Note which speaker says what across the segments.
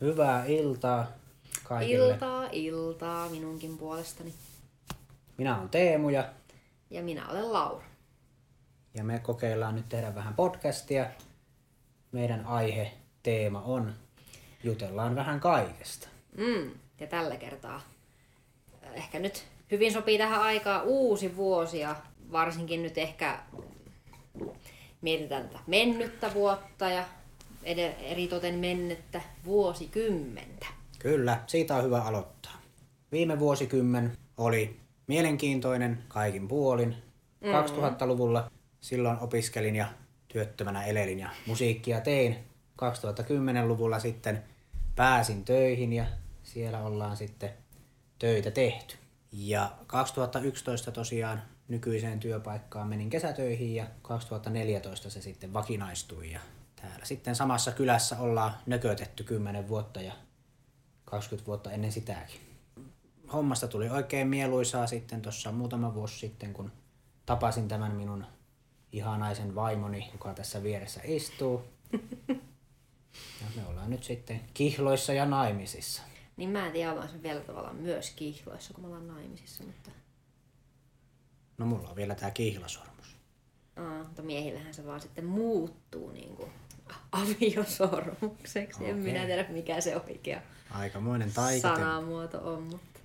Speaker 1: Hyvää iltaa kaikille.
Speaker 2: Iltaa, iltaa minunkin puolestani.
Speaker 1: Minä olen Teemu ja,
Speaker 2: Ja minä olen Laura.
Speaker 1: ja me kokeillaan nyt tehdä vähän podcastia. Meidän aihe, teema on Jutellaan vähän kaikesta.
Speaker 2: Mm, ja tällä kertaa ehkä nyt hyvin sopii tähän aikaan uusi vuosi ja varsinkin nyt ehkä mietitään tätä mennyttä vuotta ja eritoten mennyttä vuosikymmentä.
Speaker 1: Kyllä, siitä on hyvä aloittaa. Viime vuosikymmen oli mielenkiintoinen kaikin puolin. 2000-luvulla silloin opiskelin ja työttömänä elelin ja musiikkia tein. 2010-luvulla sitten pääsin töihin ja siellä ollaan sitten töitä tehty. Ja 2011 tosiaan nykyiseen työpaikkaan menin kesätöihin ja 2014 se sitten vakinaistui ja täällä sitten samassa kylässä ollaan nökötetty 10 vuotta ja 20 vuotta ennen sitäkin. Hommasta tuli oikein mieluisaa sitten tuossa muutama vuosi sitten, kun tapasin tämän minun ihanaisen vaimoni, joka tässä vieressä istuu. Ja me ollaan nyt sitten kihloissa ja naimisissa.
Speaker 2: Niin mä en tiedä, se vielä tavallaan myös kihloissa, kun me ollaan naimisissa, mutta,
Speaker 1: No mulla on vielä tää kihlasormus.
Speaker 2: aa, mutta miehillähän se vaan sitten muuttuu niin kuin aviosormukseksi. En
Speaker 1: Okei.
Speaker 2: minä tiedä, mikä se oikea
Speaker 1: Aikamoinen taikate.
Speaker 2: sanamuoto on, mutta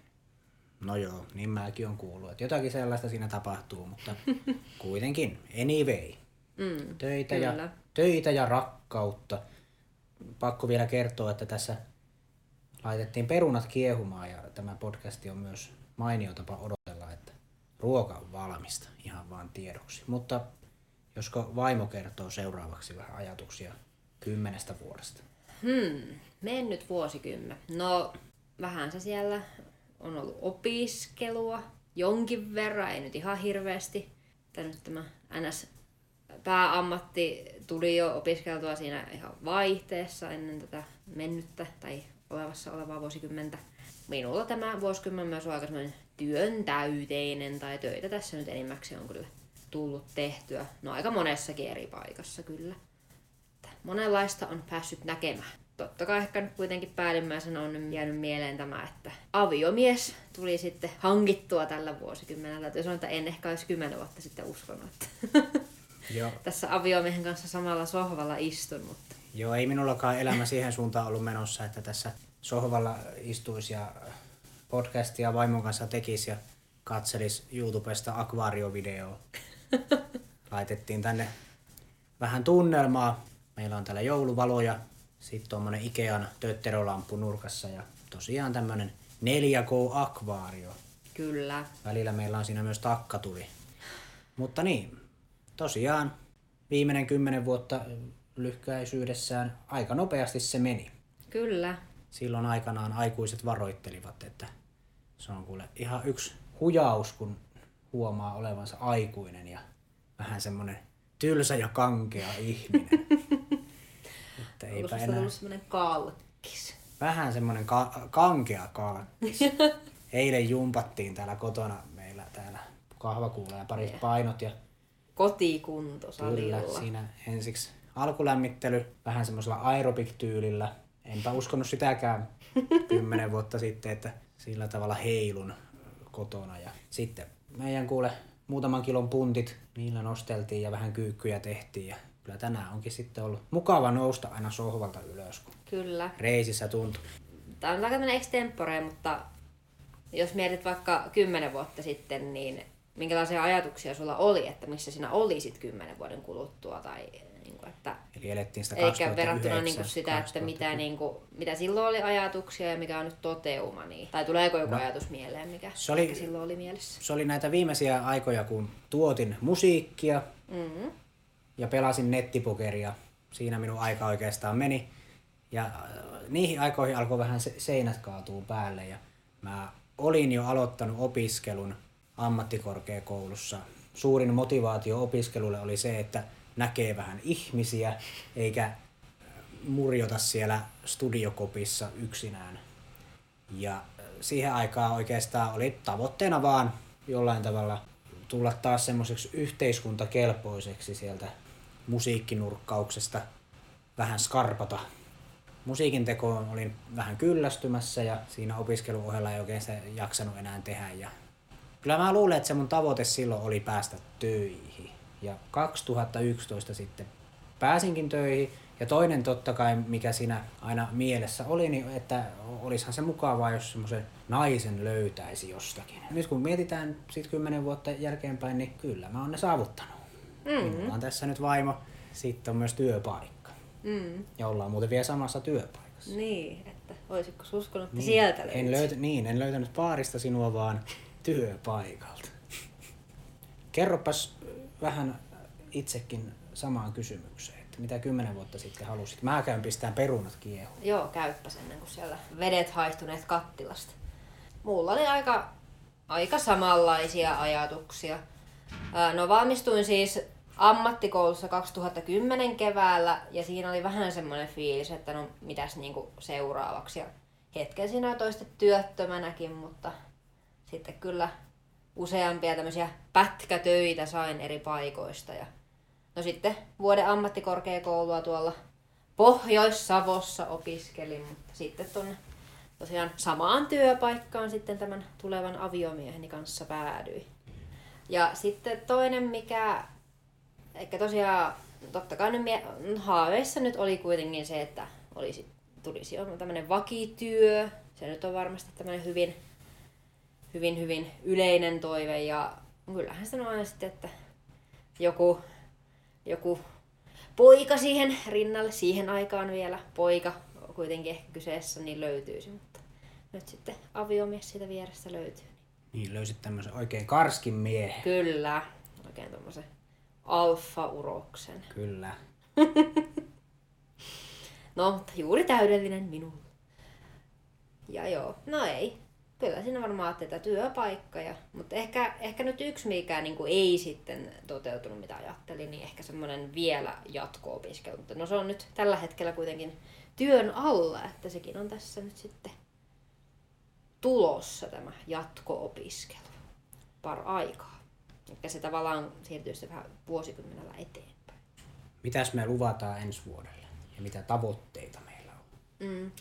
Speaker 1: No joo, niin mäkin on kuullut, että jotakin sellaista siinä tapahtuu, mutta kuitenkin, anyway.
Speaker 2: mm,
Speaker 1: Töitä
Speaker 2: Kyllä.
Speaker 1: ja, töitä ja rakkautta. Pakko vielä kertoa, että tässä laitettiin perunat kiehumaan ja tämä podcasti on myös mainio tapa odotella, että ruoka on valmista ihan vaan tiedoksi. Mutta josko vaimo kertoo seuraavaksi vähän ajatuksia kymmenestä vuodesta.
Speaker 2: Hmm, mennyt vuosikymmen. No, vähän se siellä on ollut opiskelua jonkin verran, ei nyt ihan hirveästi. Nyt tämä NS pääammatti tuli jo opiskeltua siinä ihan vaihteessa ennen tätä mennyttä tai olevassa olevaa vuosikymmentä. Minulla tämä vuosikymmen myös on aika työntäyteinen tai töitä tässä nyt enimmäkseen on kyllä tullut tehtyä. No aika monessakin eri paikassa kyllä että monenlaista on päässyt näkemään. Totta kai ehkä nyt kuitenkin päällimmäisenä on nyt jäänyt mieleen tämä, että aviomies tuli sitten hankittua tällä vuosikymmenellä. Täytyy sanoa, että en ehkä olisi kymmenen vuotta sitten uskonut, että
Speaker 1: Joo.
Speaker 2: tässä aviomiehen kanssa samalla sohvalla istun, mutta
Speaker 1: Joo, ei minullakaan elämä siihen suuntaan ollut menossa, että tässä sohvalla istuisi ja podcastia vaimon kanssa tekisi ja katselisi YouTubesta akvaariovideoa. Laitettiin tänne vähän tunnelmaa. Meillä on täällä jouluvaloja, sitten tuommoinen Ikean tötterolamppu nurkassa ja tosiaan tämmönen 4K-akvaario.
Speaker 2: kyllä.
Speaker 1: Välillä meillä on siinä myös takkatuli. Mutta niin, tosiaan viimeinen kymmenen vuotta lyhkäisyydessään aika nopeasti se meni.
Speaker 2: Kyllä.
Speaker 1: Silloin aikanaan aikuiset varoittelivat, että se on kuule ihan yksi hujaus, kun huomaa olevansa aikuinen ja vähän semmonen tylsä ja kankea ihminen. että
Speaker 2: Onko
Speaker 1: eipä enää...
Speaker 2: tullut semmoinen kalkkis?
Speaker 1: Vähän semmonen ka- kankea kalkkis. Eilen jumpattiin täällä kotona meillä täällä kahvakuulla ja parit painot ja
Speaker 2: Kotikunto
Speaker 1: kyllä siinä ensiksi alkulämmittely vähän semmoisella aerobik-tyylillä. Enpä uskonut sitäkään kymmenen vuotta sitten, että sillä tavalla heilun kotona. Ja sitten meidän kuule muutaman kilon puntit, niillä nosteltiin ja vähän kyykkyjä tehtiin. Ja kyllä tänään onkin sitten ollut mukava nousta aina sohvalta ylös, kun
Speaker 2: Kyllä.
Speaker 1: reisissä tuntuu.
Speaker 2: Tämä on aika tämmöinen extempore, mutta jos mietit vaikka kymmenen vuotta sitten, niin minkälaisia ajatuksia sulla oli, että missä sinä olisit kymmenen vuoden kuluttua tai niin kuin, että
Speaker 1: Eli elettiin sitä
Speaker 2: eikä
Speaker 1: 2009,
Speaker 2: verrattuna niin kuin sitä, että mitä, niin kuin, mitä silloin oli ajatuksia ja mikä on nyt toteuma. Niin, tai tuleeko joku no, ajatus mieleen, mikä,
Speaker 1: se oli-
Speaker 2: mikä silloin oli mielessä?
Speaker 1: Se oli näitä viimeisiä aikoja, kun tuotin musiikkia
Speaker 2: Mm-hmm.
Speaker 1: ja pelasin nettipokeria. Siinä minun aika oikeastaan meni. Ja äh, niihin aikoihin alkoi vähän se- seinät kaatuu päälle ja mä olin jo aloittanut opiskelun ammattikorkeakoulussa. Suurin motivaatio opiskelulle oli se, että näkee vähän ihmisiä eikä murjota siellä studiokopissa yksinään. Ja äh, siihen aikaan oikeastaan oli tavoitteena vaan jollain tavalla tulla taas semmoiseksi yhteiskuntakelpoiseksi sieltä musiikkinurkkauksesta, vähän skarpata musiikin tekoon olin vähän kyllästymässä ja siinä opiskelun ohella ei oikein sitä jaksanut enää tehdä. Ja kyllä mä luulen, että se mun tavoite silloin oli päästä töihin. Ja 2011 sitten pääsinkin töihin. Ja toinen totta kai, mikä siinä aina mielessä oli, niin että olisihan se mukavaa, jos semmoisen naisen löytäisi jostakin. Nyt kun mietitään sitten kymmenen vuotta jälkeenpäin, niin kyllä mä oon ne saavuttanut. Mm-hmm. Minulla on tässä nyt vaimo, sitten on myös työpaikka.
Speaker 2: Mm.
Speaker 1: Ja ollaan muuten vielä samassa työpaikassa.
Speaker 2: Niin, että olisitko uskonut, että niin. sieltä
Speaker 1: en löytä, Niin, en löytänyt baarista sinua, vaan työpaikalta. Kerropas vähän itsekin samaan kysymykseen, että mitä kymmenen vuotta sitten halusit. Mä käyn pistään perunat kiehuun.
Speaker 2: Joo, käyppäs ennen kuin siellä vedet haistuneet kattilasta. Mulla oli aika, aika samanlaisia ajatuksia. No valmistuin siis ammattikoulussa 2010 keväällä ja siinä oli vähän semmoinen fiilis, että no mitäs niinku seuraavaksi. Ja hetken siinä toista työttömänäkin, mutta sitten kyllä useampia tämmöisiä pätkätöitä sain eri paikoista. Ja no sitten vuoden ammattikorkeakoulua tuolla Pohjois-Savossa opiskelin, mutta sitten tuonne tosiaan samaan työpaikkaan sitten tämän tulevan aviomieheni kanssa päädyin. Ja sitten toinen, mikä ehkä tosiaan totta kai nyt mie- haaveissa nyt oli kuitenkin se, että olisi, tulisi jo tämmöinen vakityö. Se nyt on varmasti tämmöinen hyvin, hyvin, hyvin yleinen toive ja kyllähän sanoo aina sitten, että joku, joku poika siihen rinnalle, siihen aikaan vielä poika kuitenkin ehkä kyseessä, niin löytyisi, mutta nyt sitten aviomies siitä vierestä löytyy.
Speaker 1: Niin, löysit tämmöisen oikein karskin miehen.
Speaker 2: Kyllä, oikein tommosen alfa-uroksen.
Speaker 1: Kyllä.
Speaker 2: no, juuri täydellinen minulle. Ja joo, no ei. Kyllä siinä varmaan ajattelee työpaikka. Ja, mutta ehkä, ehkä nyt yksi, mikä niin kuin ei sitten toteutunut, mitä ajattelin, niin ehkä semmoinen vielä jatko-opiskelu. Mutta no se on nyt tällä hetkellä kuitenkin työn alla, että sekin on tässä nyt sitten tulossa tämä jatko-opiskelu par aikaa. Että se tavallaan siirtyy se vähän vuosikymmenellä eteenpäin.
Speaker 1: Mitäs me luvataan ensi vuodelle ja mitä tavoitteita meillä on?
Speaker 2: Mm.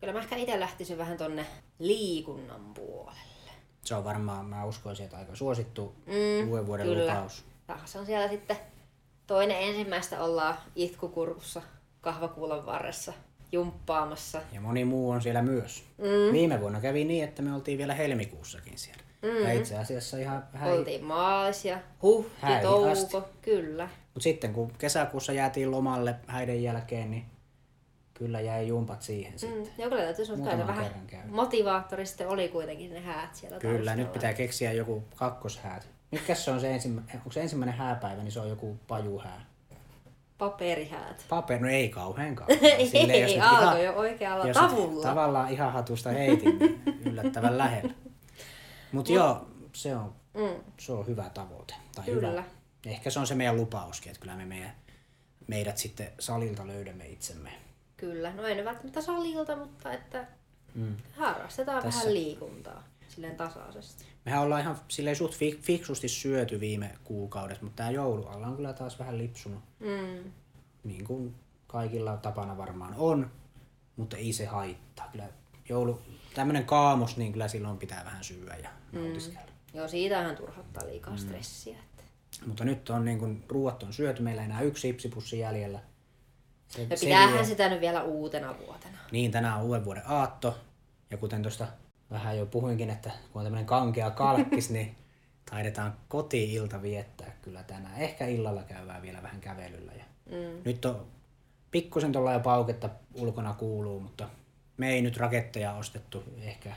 Speaker 2: Kyllä mä ehkä itse lähtisin vähän tonne liikunnan puolelle.
Speaker 1: Se on varmaan, mä uskoisin, että aika suosittu mm, uuden vuoden
Speaker 2: kyllä.
Speaker 1: lupaus.
Speaker 2: Se on siellä sitten toinen ensimmäistä ollaan itkukurkussa kahvakuulan varressa jumppaamassa.
Speaker 1: Ja moni muu on siellä myös. Mm. Viime vuonna kävi niin, että me oltiin vielä helmikuussakin siellä. Mm. Ja itse asiassa ihan...
Speaker 2: Häi... Oltiin maalis ja huhti, touko, kyllä.
Speaker 1: Mutta sitten kun kesäkuussa jäätiin lomalle häiden jälkeen, niin kyllä jäi jumpat siihen mm. sitten.
Speaker 2: Joo, kyllä täytyy sanoa, että vähän motivaattori sitten oli kuitenkin ne häät siellä
Speaker 1: Kyllä, taustalla. nyt pitää keksiä joku kakkoshäät. Mitkä se on se ensimmäinen, onko se ensimmäinen hääpäivä, niin se on joku pajuhää.
Speaker 2: Paperihäät.
Speaker 1: Paper, no ei kauhean kauan.
Speaker 2: ei, ei alkoi jo oikealla tavulla.
Speaker 1: Tavallaan ihan hatusta heitin, niin yllättävän lähellä. Mutta Mut, joo, se on, mm. se on hyvä tavoite. Tai kyllä. Hyvä. Ehkä se on se meidän lupauskin, että kyllä me meidän, meidät sitten salilta löydämme itsemme.
Speaker 2: Kyllä, no ei ne välttämättä salilta, mutta että mm. harrastetaan Tässä... vähän liikuntaa silleen tasaisesti.
Speaker 1: Mehän ollaan ihan silleen suht fiksusti syöty viime kuukaudet, mutta tämä joulualla on kyllä taas vähän lipsunut. Mm. Niin kuin kaikilla tapana varmaan on, mutta ei se haittaa. Kyllä joulu, tämmöinen kaamos, niin kyllä silloin pitää vähän syödä ja mm. nautiskella.
Speaker 2: Joo, siitähän turhattaa liikaa mm. stressiä. Että...
Speaker 1: Mutta nyt on niin kuin, ruuat on syöty, meillä ei enää yksi ipsipussi jäljellä.
Speaker 2: Se, pitäähän se sitä nyt vielä uutena vuotena.
Speaker 1: Niin, tänään on uuden vuoden aatto. Ja kuten tuosta vähän jo puhuinkin, että kun on tämmöinen kankea kalkkis, niin taidetaan koti-ilta viettää kyllä tänään. Ehkä illalla käydään vielä vähän kävelyllä. Ja mm. Nyt on pikkusen tuolla jo pauketta ulkona kuuluu, mutta me ei nyt raketteja ostettu. Ehkä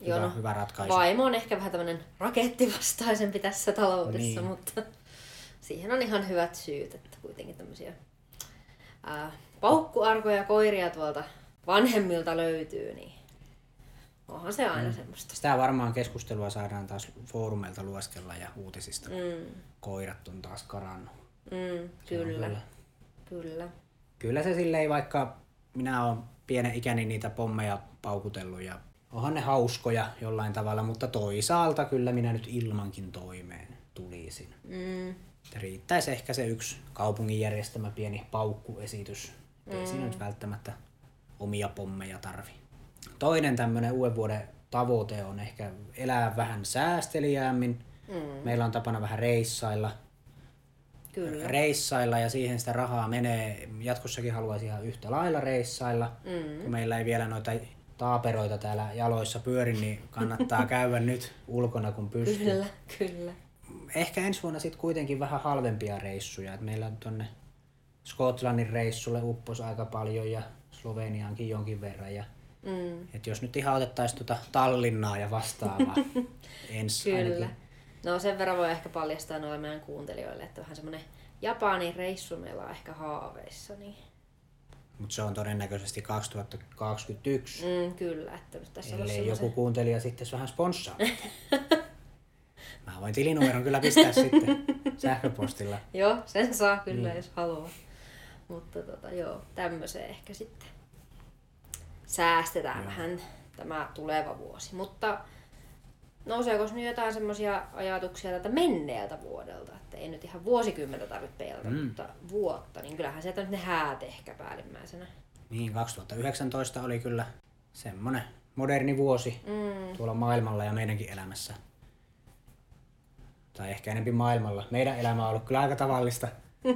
Speaker 1: hyvä, Joo, no, hyvä ratkaisu.
Speaker 2: Vaimo on ehkä vähän tämmöinen rakettivastaisempi tässä taloudessa, niin. mutta siihen on ihan hyvät syyt, että kuitenkin tämmöisiä ää, paukkuarkoja koiria tuolta vanhemmilta löytyy, niin onhan se aina mm. semmoista.
Speaker 1: Sitä varmaan keskustelua saadaan taas foorumeilta lueskella ja uutisista, mm. koirat on taas karannut.
Speaker 2: Mm, kyllä. kyllä. Kyllä.
Speaker 1: Kyllä se silleen, vaikka minä olen pienen ikäni niitä pommeja paukutellut ja onhan ne hauskoja jollain tavalla, mutta toisaalta kyllä minä nyt ilmankin toimeen tulisin. Mm. Riittäisi ehkä se yksi kaupungin järjestämä pieni paukkuesitys. Mm. Ei siinä nyt välttämättä omia pommeja tarvi. Toinen tämmöinen uuden vuoden tavoite on ehkä elää vähän säästeliäämmin. Mm. Meillä on tapana vähän reissailla.
Speaker 2: Kyllä.
Speaker 1: Reissailla ja siihen sitä rahaa menee. Jatkossakin haluaisin ihan yhtä lailla reissailla. Mm. Kun meillä ei vielä noita taaperoita täällä jaloissa pyöri, niin kannattaa käydä nyt ulkona kun pystyy.
Speaker 2: Kyllä, kyllä.
Speaker 1: Ehkä ensi vuonna sitten kuitenkin vähän halvempia reissuja. Et meillä on tonne Skotlannin reissulle uppos aika paljon ja Sloveniaankin jonkin verran. Ja mm. et jos nyt ihan otettaisiin tuota Tallinnaa ja vastaavaa ensi
Speaker 2: Kyllä.
Speaker 1: ainakin.
Speaker 2: No sen verran voi ehkä paljastaa noille meidän kuuntelijoille, että vähän semmoinen Japanin reissu meillä on ehkä haaveissa. Niin...
Speaker 1: Mutta se on todennäköisesti 2021,
Speaker 2: Mm, kyllä, että nyt tässä on
Speaker 1: ellei joku kuuntelija sitten vähän sponssaa. Mä voin tilinumeron kyllä pistää sitten sähköpostilla.
Speaker 2: Joo, sen saa kyllä, mm. jos haluaa. Mutta tota, joo, tämmöiseen ehkä sitten säästetään joo. vähän tämä tuleva vuosi. Mutta nouseeko nyt jotain semmoisia ajatuksia tältä menneeltä vuodelta, että ei nyt ihan vuosikymmentä tarvitse peilata, mm. mutta vuotta, niin kyllähän sieltä nyt ne häät ehkä päällimmäisenä.
Speaker 1: Niin, 2019 oli kyllä semmonen moderni vuosi mm. tuolla maailmalla ja meidänkin elämässä. Tai ehkä enempi maailmalla. Meidän elämä on ollut kyllä aika tavallista.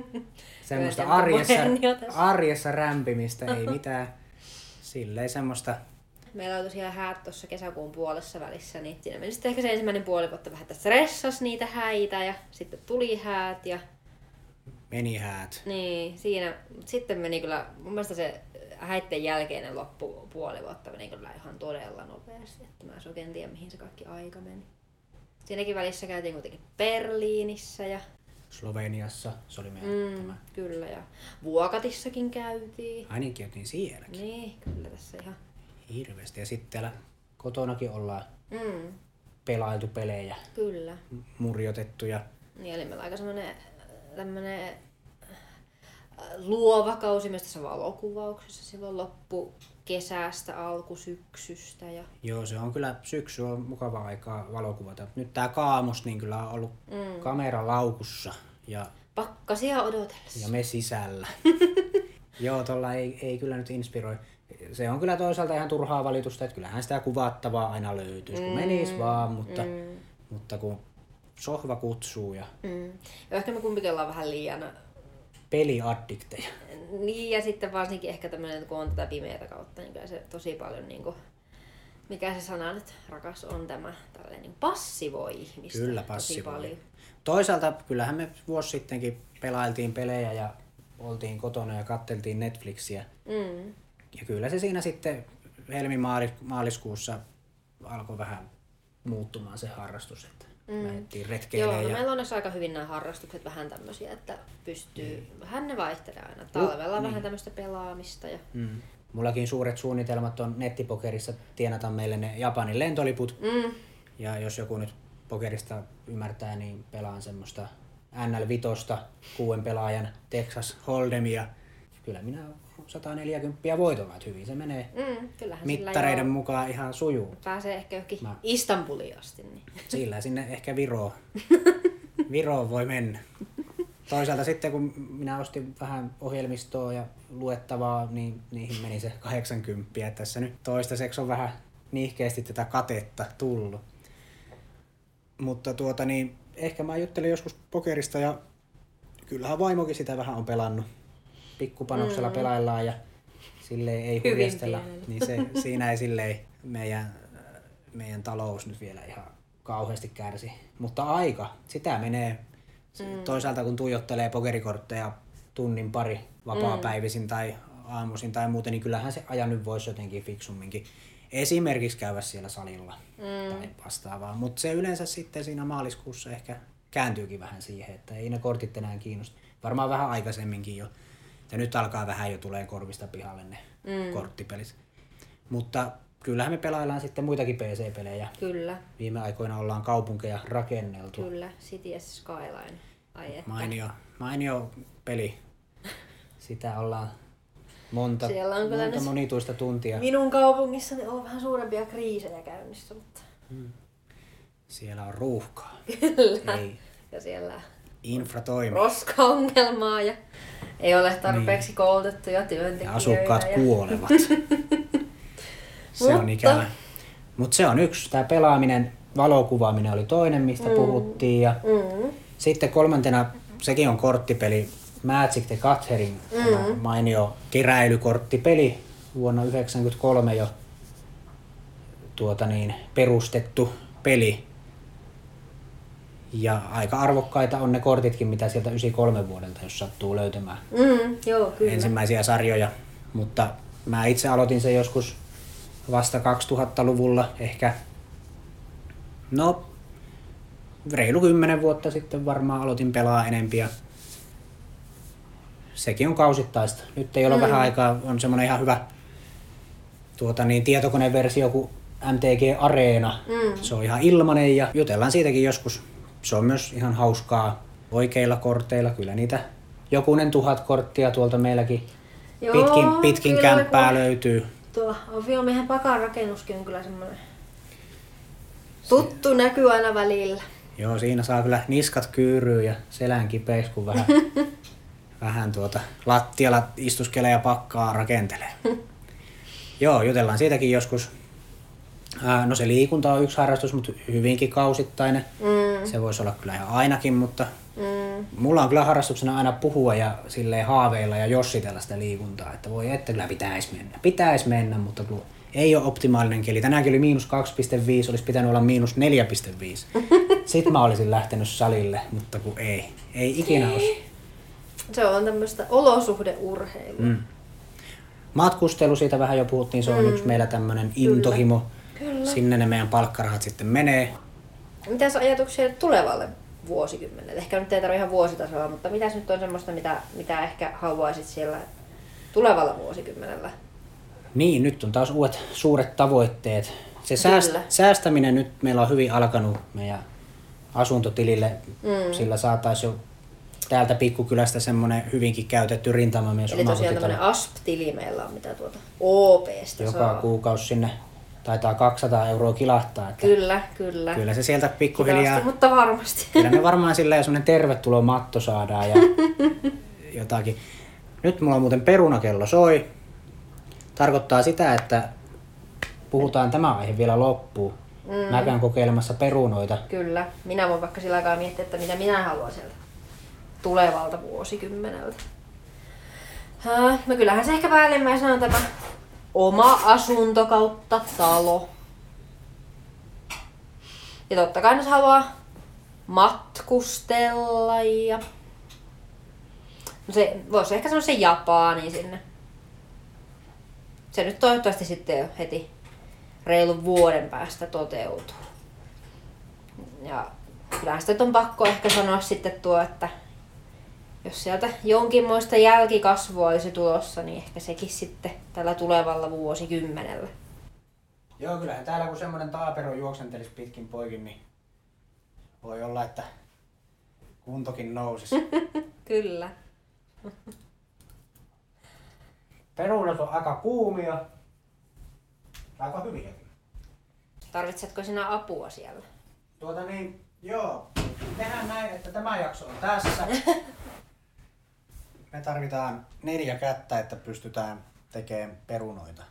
Speaker 1: Semmoista arjessa, arjessa rämpimistä, ei mitään. Silleen semmoista,
Speaker 2: Meillä oli tosiaan häät tuossa kesäkuun puolessa välissä, niin siinä meni sitten ehkä se ensimmäinen puoli vuotta vähän, että stressas niitä häitä ja sitten tuli häät ja
Speaker 1: meni häät.
Speaker 2: niin siinä, sitten meni kyllä, mun mielestä se häitten jälkeinen loppu puoli vuotta meni kyllä ihan todella nopeasti, että mä en oikein tiedä mihin se kaikki aika meni. Siinäkin välissä käytiin kuitenkin Berliinissä ja
Speaker 1: Sloveniassa, se oli meidän
Speaker 2: mm,
Speaker 1: tämä.
Speaker 2: kyllä ja Vuokatissakin käytiin.
Speaker 1: Ainakin oltiin sielläkin.
Speaker 2: Niin, kyllä tässä ihan.
Speaker 1: Hirveästi. Ja sitten täällä kotonakin ollaan
Speaker 2: Mm,
Speaker 1: pelailtu pelejä,
Speaker 2: kyllä.
Speaker 1: murjotettu ja
Speaker 2: Niin, eli meillä on aika semmoinen äh, luova kausi myös tässä valokuvauksessa silloin loppu kesästä, alkusyksystä ja
Speaker 1: Joo, se on kyllä, syksy on mukava aikaa valokuvata. Nyt tää kaamos niin kyllä on ollut mm. kamera laukussa ja,
Speaker 2: pakkasia odotellessa.
Speaker 1: ja me sisällä. Joo, tuolla ei, ei kyllä nyt inspiroi. Se on kyllä toisaalta ihan turhaa valitusta, että kyllähän sitä kuvattavaa aina löytyisi, kun menis vaan, mutta, mm. mutta kun sohva kutsuu ja
Speaker 2: Mm. Ja ehkä me kumpikin ollaan vähän liian...
Speaker 1: peliaddikteja.
Speaker 2: Niin, ja sitten varsinkin ehkä tämmöinen, kun on tätä pimeätä kautta, niin kyllä se tosi paljon niin kuin, mikä se sana nyt rakas on tämä, tällainen niin passivoi ihmistä
Speaker 1: Kyllä
Speaker 2: tosi
Speaker 1: passivoi.
Speaker 2: paljon.
Speaker 1: Toisaalta kyllähän me vuosi sittenkin pelailtiin pelejä ja oltiin kotona ja katteltiin Netflixiä.
Speaker 2: Mm.
Speaker 1: Ja kyllä se siinä sitten helmi-maaliskuussa alkoi vähän muuttumaan se harrastus, mm. lähdettiin
Speaker 2: Joo,
Speaker 1: retkeilemään.
Speaker 2: no
Speaker 1: ja...
Speaker 2: meillä on aika hyvin nämä harrastukset vähän tämmöisiä, että pystyy, vähän ne vaihtelee aina. Talvella
Speaker 1: niin.
Speaker 2: vähän tämmöistä pelaamista ja
Speaker 1: Mm. Mullakin suuret suunnitelmat on nettipokerissa tienata meille ne Japanin lentoliput.
Speaker 2: mm,
Speaker 1: Ja jos joku nyt pokerista ymmärtää, niin pelaan semmoista NL5, kuuden pelaajan Texas Hold'emia. Kyllä minä 140 voitolla, että hyvin se menee
Speaker 2: mm, kyllähän
Speaker 1: mittareiden
Speaker 2: sillä
Speaker 1: mukaan ihan sujuu.
Speaker 2: pääsee ehkä johonkin
Speaker 1: Mä-
Speaker 2: Istanbuliin asti. Niin.
Speaker 1: Sillä sinne ehkä Viroon. Viroon voi mennä. Toisaalta sitten kun minä ostin vähän ohjelmistoa ja luettavaa, niin niihin meni se 80. Tässä nyt toistaiseksi on vähän nihkeästi tätä katetta tullut. Mutta tuota niin, ehkä mä juttelin joskus pokerista ja kyllähän vaimokin sitä vähän on pelannut. Pikkupanoksella mm. pelaillaan ja silleen ei
Speaker 2: Hyvin
Speaker 1: hurjastella.
Speaker 2: pienellä.
Speaker 1: Niin se, siinä ei silleen meidän, meidän talous nyt vielä ihan kauheasti kärsi. Mutta aika, sitä menee. Mm. Toisaalta kun tuijottelee pokerikortteja tunnin pari vapaa-päivisin tai aamuisin tai muuten, niin kyllähän se ajan nyt voisi jotenkin fiksumminkin esimerkiksi käydä siellä salilla mm. tai vastaavaa. Mutta se yleensä sitten siinä maaliskuussa ehkä kääntyykin vähän siihen, että ei ne kortit enää kiinnosta. Varmaan vähän aikaisemminkin jo. Ja nyt alkaa vähän jo tulee korvista pihalle ne mm. korttipelit. Mutta kyllähän me pelaillaan sitten muitakin PC-pelejä.
Speaker 2: Kyllä,
Speaker 1: Viime aikoina ollaan kaupunkeja rakenneltu.
Speaker 2: kyllä. Cities Skyline. Ai että.
Speaker 1: Mainio, mainio peli. Sitä ollaan monta,
Speaker 2: Siellä on kyllä
Speaker 1: monta
Speaker 2: nyt-
Speaker 1: monituista tuntia.
Speaker 2: Minun kaupungissani on vähän suurempia kriisejä käynnissä, mutta
Speaker 1: Siellä on ruuhkaa.
Speaker 2: kyllä.
Speaker 1: Ei
Speaker 2: Ja siellä
Speaker 1: infra toimi.
Speaker 2: roskaongelmaa ja Ei ole tarpeeksi niin. koulutettuja työntekijöitä.
Speaker 1: Ja asukkaat
Speaker 2: ja...
Speaker 1: kuolevat. se on ikävä. Mutta se on yksi. Tämä pelaaminen, valokuvaaminen oli toinen, mistä mm. puhuttiin. Ja mm. Sitten kolmantena, sekin on korttipeli, Magic the Gathering, mm. mainio keräilykorttipeli vuonna 1993 jo tuota niin, perustettu peli. Ja aika arvokkaita on ne kortitkin, mitä sieltä 93 vuodelta, jos sattuu löytämään
Speaker 2: mm, joo, kyllä.
Speaker 1: ensimmäisiä sarjoja. Mutta mä itse aloitin sen joskus vasta 2000-luvulla, ehkä no reilu kymmenen vuotta sitten varmaan aloitin pelaa enempiä. Sekin on kausittaista. Nyt ei ole mm. vähän aikaa, on semmoinen ihan hyvä tuota niin, tietokoneversio kuin MTG Areena. Mm. Se on ihan ilmanen ja jutellaan siitäkin joskus. Se on myös ihan hauskaa oikeilla korteilla. Kyllä niitä jokunen tuhat korttia tuolta meilläkin Joo, pitkin, pitkin kyllä, kämppää kun... löytyy.
Speaker 2: Tuo aviomiehen pakan rakennuskin on kyllä semmoinen tuttu näkyy aina välillä.
Speaker 1: Joo, siinä saa kyllä niskat kyyryä ja selän kipeäksi, kun vähän, vähän tuota lattialla istuskelee ja pakkaa rakentelee. Joo, jutellaan siitäkin joskus. No se liikunta on yksi harrastus, mutta hyvinkin kausittainen. Mm. Se voisi olla kyllä ihan ainakin, mutta mm. mulla on kyllä harrastuksena aina puhua ja silleen haaveilla ja jossitella sitä liikuntaa. Että voi että kyllä pitäisi mennä. Pitäisi mennä, mutta kun ei ole optimaalinen keli. Tänäänkin oli miinus 2,5, olisi pitänyt olla miinus 4,5. Sitten mä olisin lähtenyt salille, mutta kun ei. Ei ikinä olisi.
Speaker 2: Se on tämmöistä olosuhdeurheilua. Mm.
Speaker 1: Matkustelu, siitä vähän jo puhuttiin, se on mm. yksi meillä tämmöinen intohimo. Kyllä. Sinne ne meidän palkkarahat sitten menee.
Speaker 2: Mitäs ajatuksia tulevalle vuosikymmenelle? Ehkä nyt ei tarvitse ihan vuositasolla, mutta mitäs nyt on semmoista, mitä, mitä ehkä haluaisit siellä tulevalla vuosikymmenellä?
Speaker 1: Niin, nyt on taas uudet suuret tavoitteet. Se sääst, säästäminen nyt meillä on hyvin alkanut meidän asuntotilille. Mm. Sillä saataisiin jo täältä pikkukylästä semmoinen hyvinkin käytetty rintamamies.
Speaker 2: Eli tosiaan tämmöinen ASP-tili meillä on, mitä tuota OPsta
Speaker 1: Joka saa. kuukausi sinne taitaa 200 euroa kilahtaa. Että
Speaker 2: kyllä, kyllä.
Speaker 1: Kyllä se sieltä pikkuhiljaa... Hitaasti,
Speaker 2: mutta varmasti.
Speaker 1: Kyllä me varmaan silleen semmoinen tervetulo matto saadaan ja jotakin. Nyt mulla on muuten perunakello soi. Tarkoittaa sitä, että puhutaan tämä aihe vielä loppuun. Mm. Mä käyn kokeilemassa perunoita.
Speaker 2: Kyllä. Minä voin vaikka sillä aikaa miettiä, että mitä minä haluan sieltä tulevalta vuosikymmeneltä. No kyllähän se ehkä päällimmäisenä on tämä oma asunto kautta talo. Ja totta kai jos haluaa matkustella ja... No se voisi ehkä sanoa se Japani sinne. Se nyt toivottavasti sitten jo heti reilun vuoden päästä toteutuu. Ja kyllähän sitä on pakko ehkä sanoa sitten tuo, että jos sieltä jonkinmoista jälkikasvua olisi tulossa, niin ehkä sekin sitten tällä tulevalla vuosikymmenellä.
Speaker 1: Joo, kyllähän täällä kun semmoinen taapero juoksentelisi pitkin poikin, niin voi olla, että kuntokin nousisi.
Speaker 2: Kyllä.
Speaker 1: Perunat on aika kuumia. Aika hyviäkin.
Speaker 2: Tarvitsetko sinä apua siellä?
Speaker 1: Tuota niin, joo. Tehdään näin, että tämä jakso on tässä. me tarvitaan neljä kättä, että pystytään tekemään perunoita.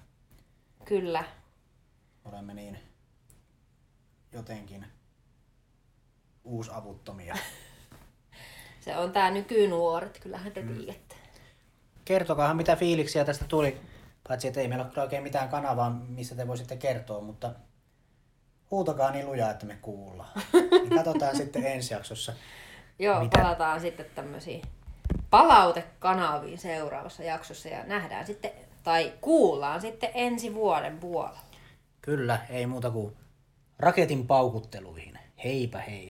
Speaker 2: Kyllä.
Speaker 1: Olemme niin jotenkin uusavuttomia.
Speaker 2: Se on tää nykynuoret, kyllähän te mm. tiedätte.
Speaker 1: Kertokaahan mitä fiiliksiä tästä tuli. Paitsi että ei meillä ole oikein mitään kanavaa, missä te voisitte kertoa, mutta huutakaa niin lujaa, että me kuullaan. Niin katsotaan sitten ensi jaksossa.
Speaker 2: Joo, mitä... palataan sitten tämmöisiin palautekanaviin seuraavassa jaksossa ja nähdään sitten tai kuullaan sitten ensi vuoden puolella.
Speaker 1: Kyllä, ei muuta kuin raketin paukutteluihin. Heipä hei.